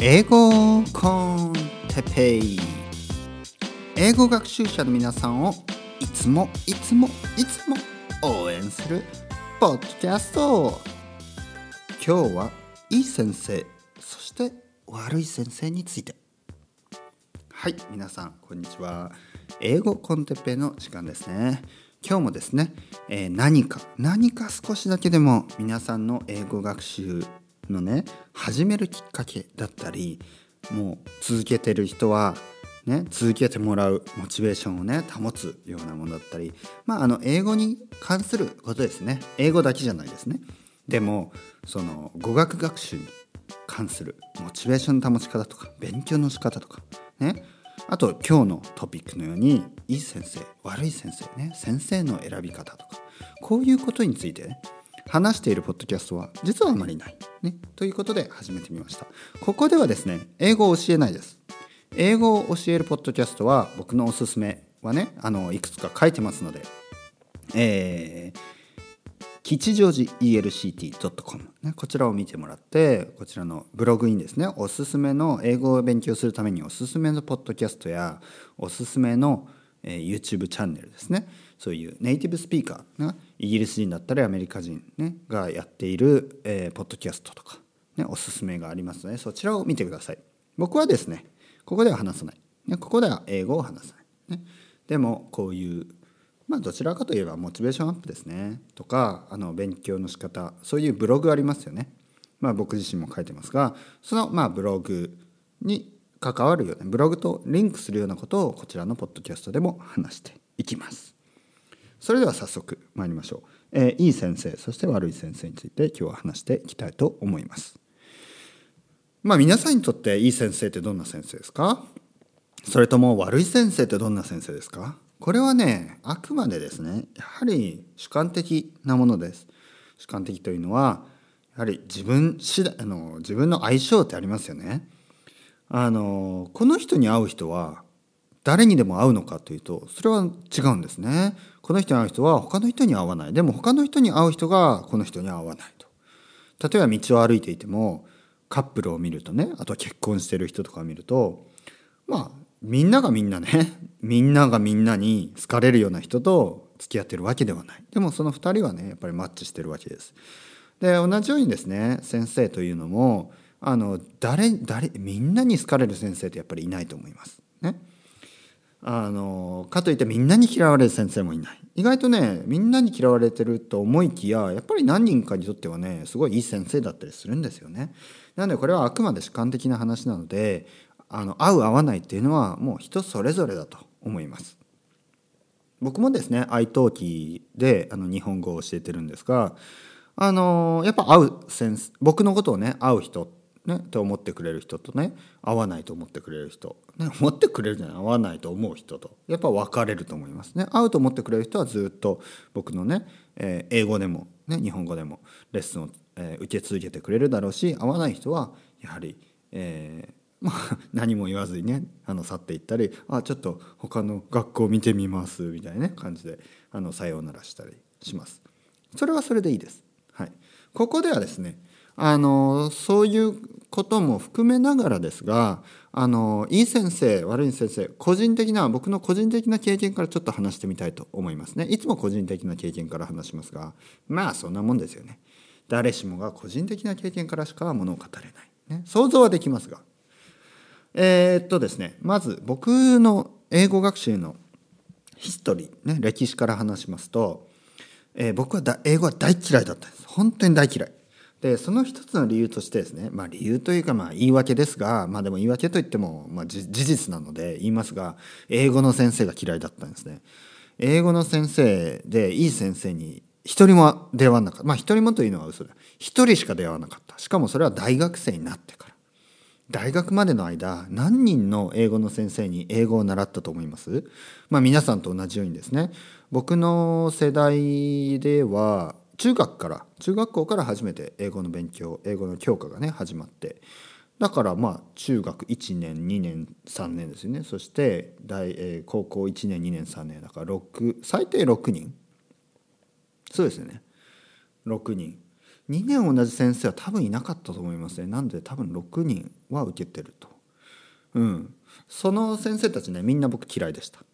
英語コンテペイ。英語学習者の皆さんをいつもいつもいつも応援するポッドキャスト。今日はいい先生そして悪い先生について。はい皆さんこんにちは。英語コンテペイの時間ですね。今日もですね、えー、何か何か少しだけでも皆さんの英語学習のね始めるきっかけだったりもう続けてる人はね、続けてもらうモチベーションをね保つようなものだったりまああの英語に関することですね。英語だけじゃないですね。でもその語学学習に関するモチベーションの保ち方とか勉強の仕方とかね。あと今日のトピックのようにいい先生悪い先生ね先生の選び方とかこういうことについてね話しているポッドキャストは実はあまりない、ね、ということで始めてみました。ここではですね英語を教えないです。英語を教えるポッドキャストは僕のおすすめはねあのいくつか書いてますので、えー、吉祥寺 ELCT.com、ね、こちらを見てもらってこちらのブログにですねおすすめの英語を勉強するためにおすすめのポッドキャストやおすすめの、えー、YouTube チャンネルですねそういうネイティブスピーカー、ね、イギリス人だったりアメリカ人、ね、がやっている、えー、ポッドキャストとか、ね、おすすめがありますのでそちらを見てください僕はですねここでは話さない。ね、ここでは英語を話さない。ね、でもこういうまあどちらかといえばモチベーションアップですねとかあの勉強の仕方そういうブログありますよね。まあ僕自身も書いてますがそのまあブログに関わるようなブログとリンクするようなことをこちらのポッドキャストでも話していきます。それでは早速参りましょう。えー、いい先生そして悪い先生について今日は話していきたいと思います。まあ皆さんにとっていい先生ってどんな先生ですか？それとも悪い先生ってどんな先生ですか？これはねあくまでですねやはり主観的なものです主観的というのはやはり自分次第あの自分の相性ってありますよねあのこの人に会う人は誰にでも会うのかというとそれは違うんですね。この人に会う人は他の人に会わない。でも他の人に会う人がこの人に会わないと。例えば道を歩いていてもカップルを見るとねあとは結婚してる人とかを見るとまあみんながみんなね みんながみんなに好かれるような人と付き合ってるわけではない。でもその2人はねやっぱりマッチしてるわけです。で同じようにですね先生というのもあの誰誰みんなに好かれる先生ってやっぱりいないと思います。ね。あのかといってみんなに嫌われる先生もいない意外とねみんなに嫌われてると思いきややっぱり何人かにとってはねすごいいい先生だったりするんですよね。なのでこれはあくまで主観的な話なのであの合う合わないっていうのはもう人それぞれだと思います。僕もですね愛登記であの日本語を教えてるんですがあのやっぱ合うセンス僕のことをね合う人ね、と思ってくれる人とね合わないと思ってくれる人、ね、思ってくれるじゃない？合わないと思う人とやっぱ分かれると思いますね。合うと思ってくれる人はずっと僕のね、えー、英語でも、ね、日本語でもレッスンを、えー、受け続けてくれるだろうし合わない人はやはり、えーまあ、何も言わずにねあの去っていったりあちょっと他の学校見てみますみたいな、感じであのさようならしたりします。それはそれでいいです、はい、ここではですねあのそういうことも含めながらですがあのいい先生悪い先生個人的な僕の個人的な経験からちょっと話してみたいと思いますね。いつも個人的な経験から話しますがまあそんなもんですよね。誰しもが個人的な経験からしかものを語れない、ね、想像はできますが。えー、っとですねまず僕の英語学習のヒストリー、ね、歴史から話しますと、えー、僕はだ英語は大嫌いだったんです。本当に大嫌い。でその一つの理由としてですね、まあ、理由というかまあ言い訳ですが、まあ、でも言い訳といってもまあ事実なので言いますが英語の先生が嫌いだったんですね。英語の先生でいい先生に一人も出会わなかった。まあ一人もというのは嘘だ。一人しか出会わなかった。しかもそれは大学生になってから。大学までの間何人の英語の先生に英語を習ったと思います？まあ皆さんと同じようにですね。僕の世代では中学から中学校から初めて英語の勉強英語の教科がね始まって。だからまあ中学1年2年3年ですよね。そして大、えー、高校1年2年3年。だから6最低6人。そうですよね。6人。2年同じ先生は多分いなかったと思いますね。なんで多分6人は受けてると。うん。その先生たちねみんな僕嫌いでした。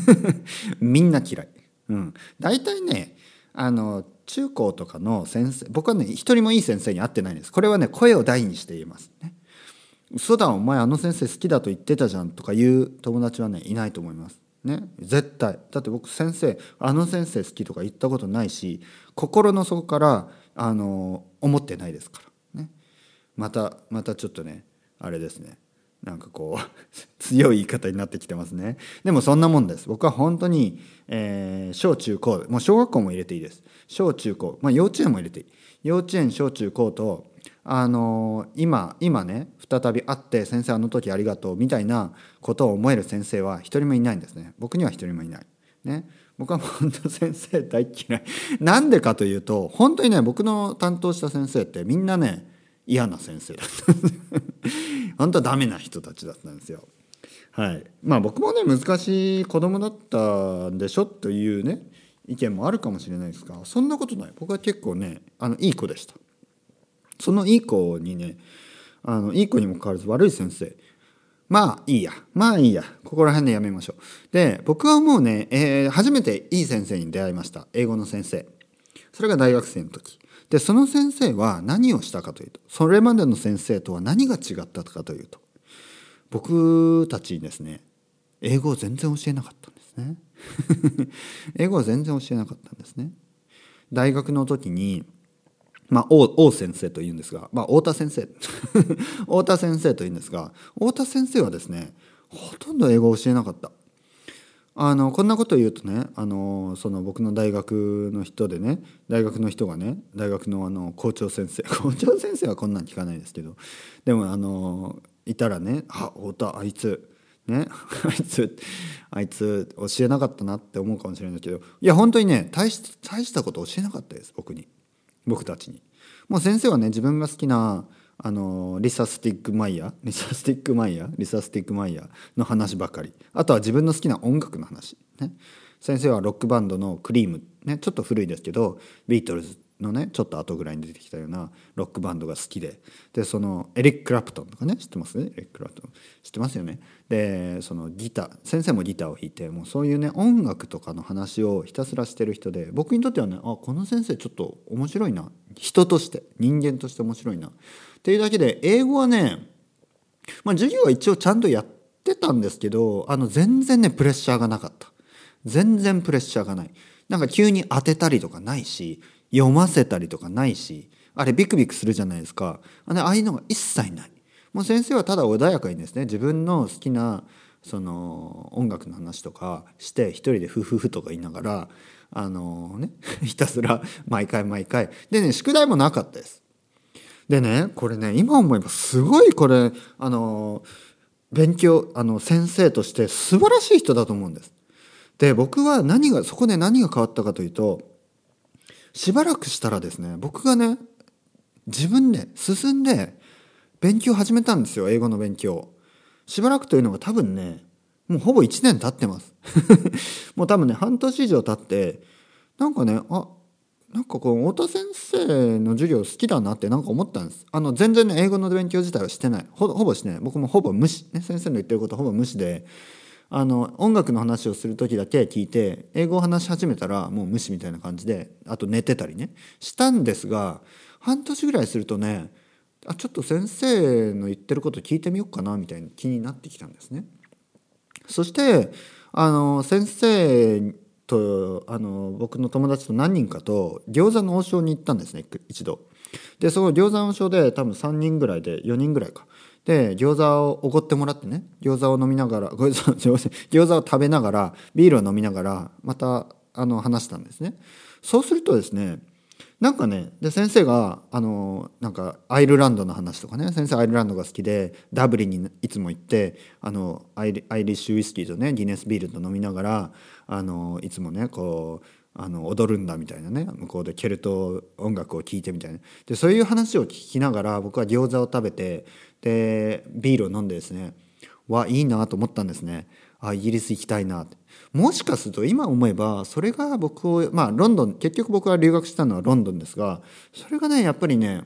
みんな嫌い。うん。大体ねあの中高とかの先生僕はね一人もいい先生に会ってないんです。これはね声を大にして言えますね。嘘だお前あの先生好きだと言ってたじゃんとかいう友達はねいないと思います。ね。絶対。だって僕先生あの先生好きとか言ったことないし心の底からあの思ってないですから。ね。またまたちょっとねあれですね。なんかこう 強い言い方になってきてますね。でもそんなもんです。僕は本当に、えー、小中高もう小学校も入れていいです。小中高、まあ、幼稚園も入れていい。幼稚園小中高とあのー、今今ね再び会って先生あの時ありがとうみたいなことを思える先生は一人もいないんですね。僕には一人もいない。ね。僕は本当先生大嫌い。なんでかというと本当にね僕の担当した先生ってみんなね嫌な先生だった。んです本当はダメな人たちだったんですよ。はい、まあ僕もね難しい子供だったんでしょというね意見もあるかもしれないですがそんなことない。僕は結構ねあのいい子でした。そのいい子にねあのいい子にもかかわらず悪い先生。まあいいや。まあいいや。ここら辺でやめましょう。で僕はもうね、えー、初めていい先生に出会いました。英語の先生。それが大学生の時。でその先生は何をしたかというとそれまでの先生とは何が違ったかというと僕たちにですね英語を全然教えなかったんですね。英語は全然教えなかったんですね。大学の時にまあ、王先生というんですが、まあ、太田先生。太田先生というんですが太田先生はですねほとんど英語を教えなかった。あのこんなこと言うとねあのその僕の大学の人でね大学の人がね大学のあの校長先生 校長先生はこんなん聞かないですけどでもあのいたらね「あ太田あいつね あいつあいつ教えなかったな」って思うかもしれないけどいや本当にね大し大したこと教えなかったです僕に僕たちに。もう先生はね自分が好きなあのリサ・スティック・マイヤー リサ・スティック・マイヤーリサ・スティック・マイヤーの話ばかり。あとは自分の好きな音楽の話、ね、先生はロックバンドのクリーム、ね、ちょっと古いですけどビートルズ。のねちょっと後ぐらいに出てきたようなロックバンドが好きで。でそのエリック・クラプトンとかね知ってます？エリック・クラプトン。知ってますよね。でそのギター先生もギターを弾いてもうそういうね音楽とかの話をひたすらしてる人で僕にとってはねあこの先生ちょっと面白いな。人として人間として面白いな。っていうだけで英語はねまあ授業は一応ちゃんとやってたんですけどあの全然ねプレッシャーがなかった。全然プレッシャーがない。なんか急に当てたりとかないし読ませたりとかないしあれビクビクするじゃないですか。あああいうのが一切ない。もう先生はただ穏やかにですね自分の好きなその音楽の話とかして一人でフフフとか言いながらあのね ひたすら毎回毎回。でね宿題もなかったです。でねこれね今思えばすごいこれあの勉強あの先生として素晴らしい人だと思うんです。で僕は何がそこで何が変わったかというとしばらくしたらですね僕がね自分で進んで勉強始めたんですよ英語の勉強。しばらくというのが多分ねもうほぼ1年経ってます。もう多分ね半年以上経ってなんかねあなんかこう太田先生の授業好きだなってなんか思ったんです。あの全然ね英語の勉強自体はしてない。ほぼしてない。僕もほぼ無視、ね、先生の言ってることほぼ無視で。あの音楽の話をする時だけ聞いて英語を話し始めたらもう無視みたいな感じであと寝てたりねしたんですが半年ぐらいするとねあちょっと先生の言ってること聞いてみようかなみたいな気になってきたんですね。そしてあの先生とあの僕の友達と何人かと餃子の王将に行ったんですね一度。でその餃子の王将で多分3人ぐらいで4人ぐらいかで餃子をおごってもらってね餃子を飲みながらごめんなさい餃子を食べながらビールを飲みながらまたあの話したんですね。そうするとですねなんかねで先生があのなんかアイルランドの話とかね先生アイルランドが好きでダブリンにいつも行ってあのアイリッシュウイスキーとねギネスビールと飲みながらあのいつもねこうあの踊るんだみたいなね。向こうでケルト音楽を聴いてみたいな。でそういう話を聞きながら僕は餃子を食べてでビールを飲んでですねわいいなと思ったんですね。あイギリス行きたいな。ってもしかすると今思えばそれが僕をまあロンドン結局僕は留学したのはロンドンですがそれがねやっぱりね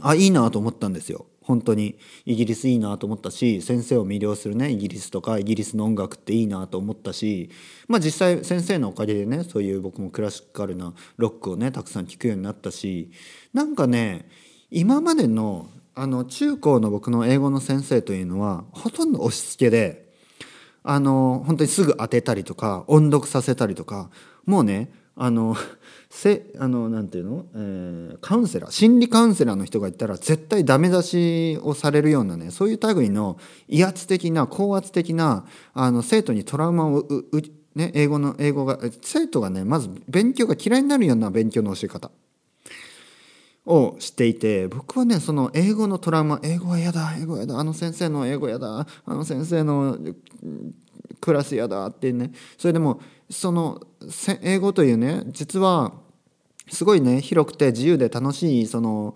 あいいなと思ったんですよ。本当にイギリスいいなと思ったし先生を魅了するねイギリスとかイギリスの音楽っていいなと思ったしまあ実際先生のおかげでねそういう僕もクラシカルなロックをねたくさん聴くようになったしなんかね今までのあの中高の僕の英語の先生というのはほとんど押し付けであの本当にすぐ当てたりとか音読させたりとかもうねあのせあのなんていうの、えー、カウンセラー心理カウンセラーの人がいたら絶対ダメ出しをされるようなねそういう類の威圧的な高圧的なあの生徒にトラウマをうう、ね、英語の英語が生徒がねまず勉強が嫌いになるような勉強の教え方。をしていて僕はねその英語のトラウマ英語は嫌だ英語は嫌だあの先生の英語嫌だあの先生のクラス嫌だってね。それでもその英語というね実はすごいね広くて自由で楽しいその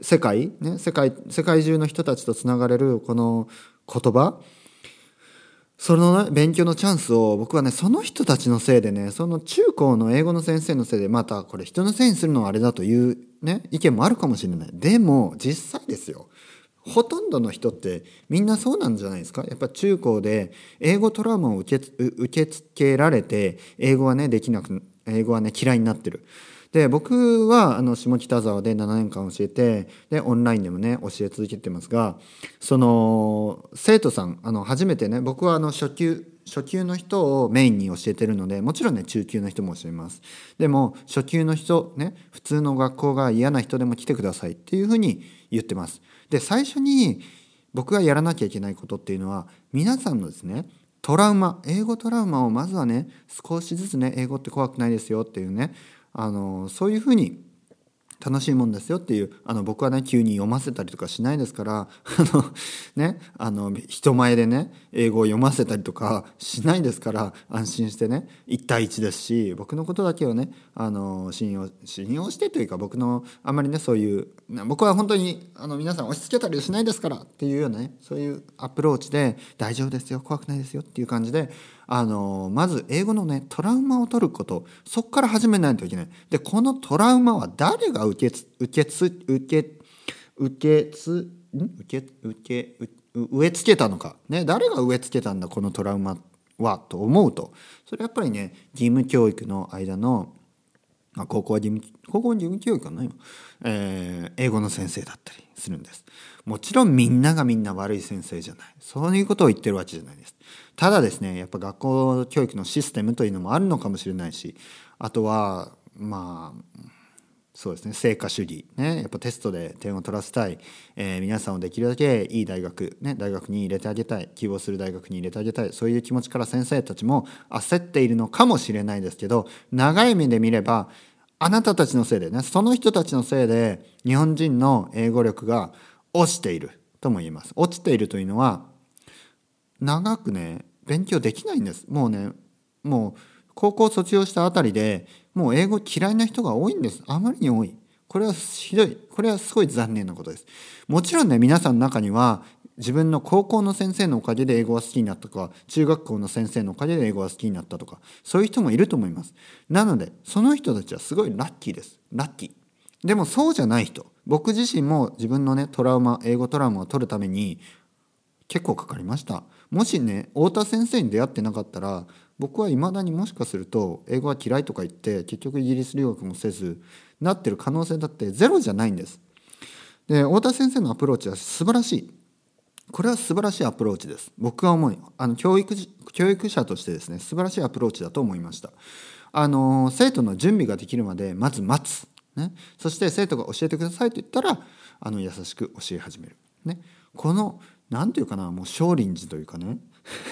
世界、ね、世界世界中の人たちとつながれるこの言葉。その、ね、勉強のチャンスを僕はねその人たちのせいでねその中高の英語の先生のせいでまたこれ人のせいにするのはあれだというね意見もあるかもしれない。でも実際ですよ。ほとんどの人ってみんなそうなんじゃないですか？やっぱ中高で英語トラウマを受け受け付けられて英語はねできなく英語はね嫌いになってる。で僕はあの下北沢で7年間教えてでオンラインでもね教え続けてますがその生徒さんあの初めてね僕はあの初級初級の人をメインに教えてるのでもちろんね中級の人も教えます。でも初級の人ね普通の学校が嫌な人でも来てくださいっていうふうに言ってます。で最初に僕がやらなきゃいけないことっていうのは皆さんのですねトラウマ英語トラウマをまずはね少しずつね英語って怖くないですよっていうねあのそういうふうに楽しいもんですよっていうあの僕はね急に読ませたりとかしないですから あの、ね、あの人前でね英語を読ませたりとか しないですから安心してね1対1ですし僕のことだけをねあの信用信用してというか僕のあんまりねそういう僕は本当にあの皆さん押し付けたりしないですからっていうようなねそういうアプローチで大丈夫ですよ怖くないですよっていう感じであのまず英語のねトラウマを取ること。そこから始めないといけない。でこのトラウマは誰が受けつ受けつ受け受けつ受け受け植え付けたのか、ね、誰が植え付けたんだこのトラウマはと思うと。それやっぱりね義務教育の間のまあ高校は義務高校は義務教育かな今、えー、英語の先生だったり。するんです。もちろんみんながみんな悪い先生じゃない。そういうことを言ってるわけじゃないです。ただですねやっぱ学校教育のシステムというのもあるのかもしれないしあとはまあそうですね成果主義ね。やっぱテストで点を取らせたい、えー、皆さんをできるだけいい大学ね大学に入れてあげたい。希望する大学に入れてあげたい。そういう気持ちから先生たちも焦っているのかもしれないですけど長い目で見ればあなたたちのせいでねその人たちのせいで日本人の英語力が落ちているとも言えます。落ちているというのは長くね勉強できないんです。もうねもう高校卒業したあたりでもう英語嫌いな人が多いんです。あまりに多い。これはひどい。これはすごい残念なことです。もちろんね皆さんの中には自分の高校の先生のおかげで英語が好きになったとか中学校の先生のおかげで英語が好きになったとかそういう人もいると思いますなのでその人たちはすごいラッキーですラッキーでもそうじゃない人僕自身も自分のねトラウマ英語トラウマを取るために結構かかりましたもしね太田先生に出会ってなかったら僕はいまだにもしかすると英語は嫌いとか言って結局イギリス留学もせずなってる可能性だってゼロじゃないんです。で太田先生のアプローチは素晴らしい。これは素晴らしいアプローチです。僕は思いあの教育教育者としてですね素晴らしいアプローチだと思いました。あの生徒の準備ができるまでまず待つ、ね、そして生徒が教えてくださいと言ったらあの優しく教え始める。ね、この何て言うかなもう少林寺というかね。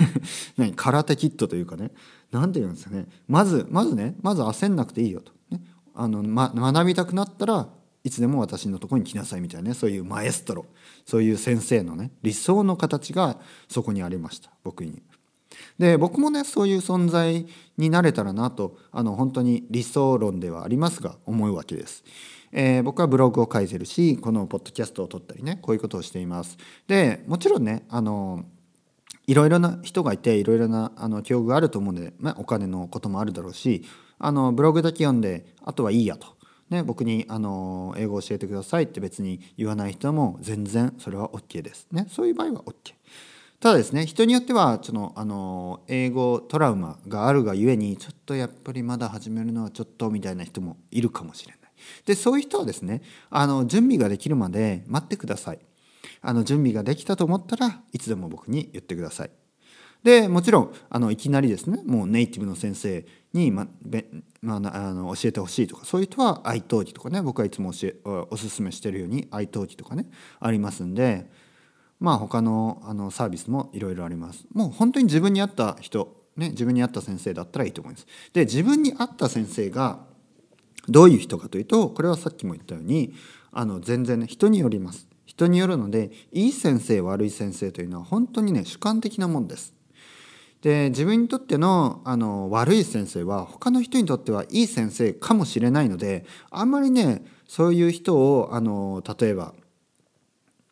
何空手キットというかね。何て言うんですかね。まずまずねまず焦んなくていいよと、ね、あの、ま、学びたくなったらいつでも私のとこに来なさいみたいなねそういうマエストロそういう先生のね理想の形がそこにありました僕に。で僕もねそういう存在になれたらなとあの本当に理想論ではありますが思うわけです。えー、僕はブログを書いてるしこのポッドキャストを撮ったりねこういうことをしています。でもちろんねあのいろいろな人がいていろいろなあの境遇があると思うんで、まあ、お金のこともあるだろうしあのブログだけ読んであとはいいやと、ね、僕にあの英語を教えてくださいって別に言わない人も全然それは OK です。ね、そういう場合は OK。ただですね人によってはそのあの英語トラウマがあるがゆえにちょっとやっぱりまだ始めるのはちょっとみたいな人もいるかもしれない。でそういう人はですねあの準備ができるまで待ってください。あの準備ができたと思ったらいつでも僕に言ってください。でもちろんあのいきなりですねもうネイティブの先生に、ままあ、あの教えてほしいとかそういう人は i 登記とかね僕はいつも教えおすすめしてるように i 登記とかねありますんでまあ他のあのサービスもいろいろあります。もう本当に自分に合った人ね自分に合った先生だったらいいと思います。で自分に合った先生がどういう人かというとこれはさっきも言ったようにあの全然ね人によります。人によるのでいい先生悪い先生というのは本当にね主観的なもんです。で自分にとってのあの悪い先生は他の人にとってはいい先生かもしれないのであんまりねそういう人をあの例えば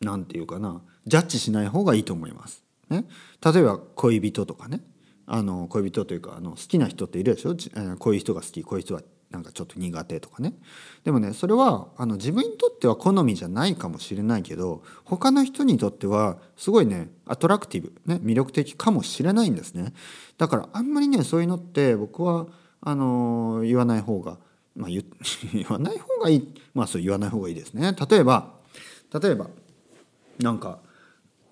何て言うかなジャッジしない方がいいと思います。ね、例えば恋人とかね。あの恋人というかあの好きな人っているでしょ？こういう人が好きこういう人はなんかちょっと苦手とかね。でもねそれはあの自分にとっては好みじゃないかもしれないけど他の人にとってはすごいねアトラクティブ、ね、魅力的かもしれないんですね。だからあんまりねそういうのって僕はあの言わない方が、まあ、言 言わない方がいい。まあそう言わない方がいいですね。例えば例えばなんか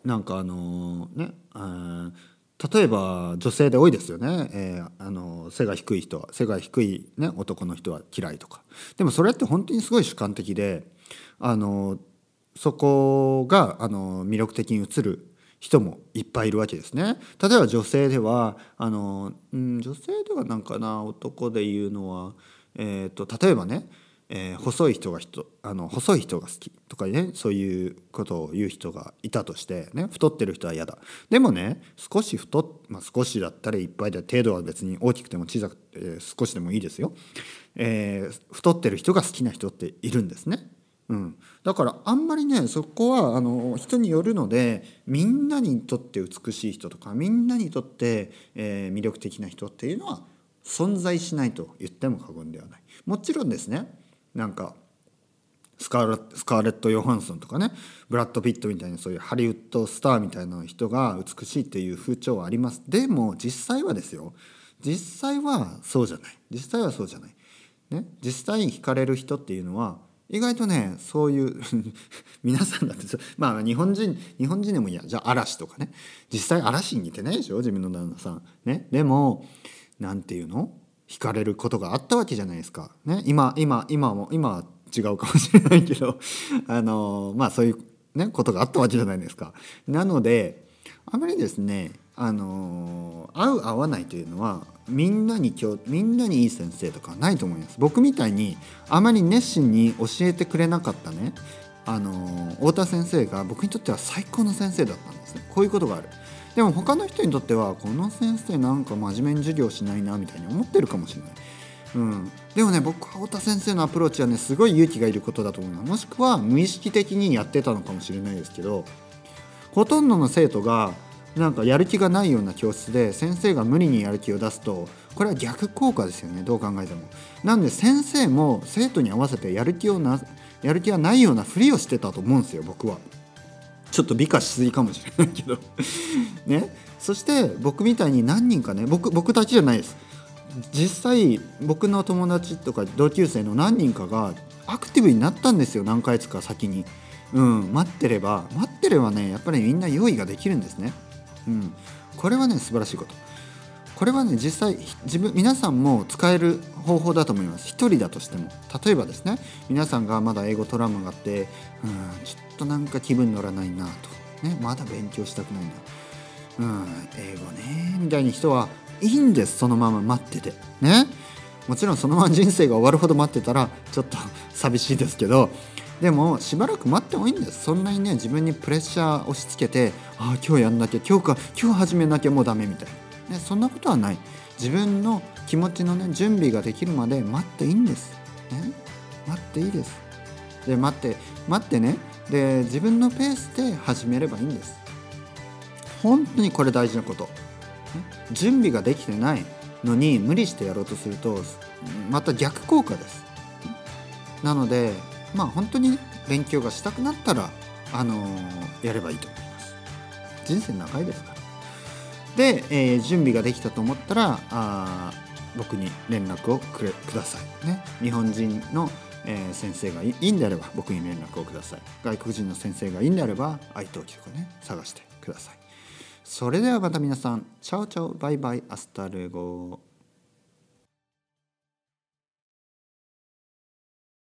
なんかあのねあ例えば女性で多いですよね、えー、あの背が低い人は背が低い、ね、男の人は嫌いとかでもそれって本当にすごい主観的であのそこがあの魅力的に映る人もいっぱいいるわけですね。例えば女性ではあの、うん、女性ではなんかな男で言うのは、えーと例えばねえー、細い人が人あの細い人が好きとかねそういうことを言う人がいたとして、ね、太ってる人は嫌だでもね少し太っ、まあ、少しだったりいっぱいで程度は別に大きくても小さくて、えー、少しでもいいですよ、えー、太ってる人が好きな人っているんですね。うん、だからあんまりねそこはあの人によるのでみんなにとって美しい人とかみんなにとって、えー、魅力的な人っていうのは存在しないと言っても過言ではない。もちろんですねなんかスカーレット・ヨハンソンとかねブラッド・ピットみたいなそういうハリウッドスターみたいな人が美しいっていう風潮はあります。でも実際はですよ。実際はそうじゃない。実際はそうじゃない、ね、実際に惹かれる人っていうのは意外とねそういう 皆さんだってまあ日本人日本人でもいいや。じゃあ嵐とかね。実際嵐に似てないでしょ自分の旦那さん。ね。でも何て言うの？惹かれることがあったわけじゃないですか。ね、今今今も今は違うかもしれないけど あのまあそういう、ね、ことがあったわけじゃないですか。なのであまりですねあの合う合わないというのはみんなに今日みんなにいい先生とかないと思います。僕みたいにあまり熱心に教えてくれなかったねあの太田先生が僕にとっては最高の先生だったんですね。こういうことがある。でも他の人にとってはこの先生なんか真面目に授業しないなみたいに思ってるかもしれない。うん、でもね僕は太田先生のアプローチはねすごい勇気がいることだと思いますもしくは無意識的にやってたのかもしれないですけどほとんどの生徒がなんかやる気がないような教室で先生が無理にやる気を出すとこれは逆効果ですよねどう考えても。なんで先生も生徒に合わせてやる気をなやる気がないようなふりをしてたと思うんですよ僕は。ちょっと美化しすぎかもしれないけど。ね。そして僕みたいに何人かね僕僕たちじゃないです。実際僕の友達とか同級生の何人かがアクティブになったんですよ何ヶ月か先に。うん。待ってれば待ってればねやっぱりみんな用意ができるんですね。うん。これはね素晴らしいこと。これはね実際自分皆さんも使える方法だと思います。一人だとしても。例えばですね皆さんがまだ英語トラウマがあってうんちょっとなんか気分乗らないなと、ね、まだ勉強したくないな。うん英語ねみたいに人はいいんですそのまま待ってて。ね。もちろんそのまま人生が終わるほど待ってたらちょっと 寂しいですけど。でもしばらく待ってもいいんです。そんなにね自分にプレッシャー押し付けてああ今日やんなきゃ今日か今日始めなきゃもうダメみたいな、ね、そんなことはない。自分の気持ちのね準備ができるまで待っていいんです、ね、待っていいです。で待って待ってね。で自分のペースで始めればいいんです。本当にこれ大事なこと。ね準備ができてないのに無理してやろうとするとまた逆効果です。なのでまあ本当に勉強がしたくなったらあのー、やればいいと思います。人生長いですから。で、えー、準備ができたと思ったらあ僕に連絡をくれくださいね。日本人の、えー、先生がいいんであれば僕に連絡をください。外国人の先生がいいんであれば愛登記とかね探してください。それではまた皆さんチャオチャオバイバイアスタルゴ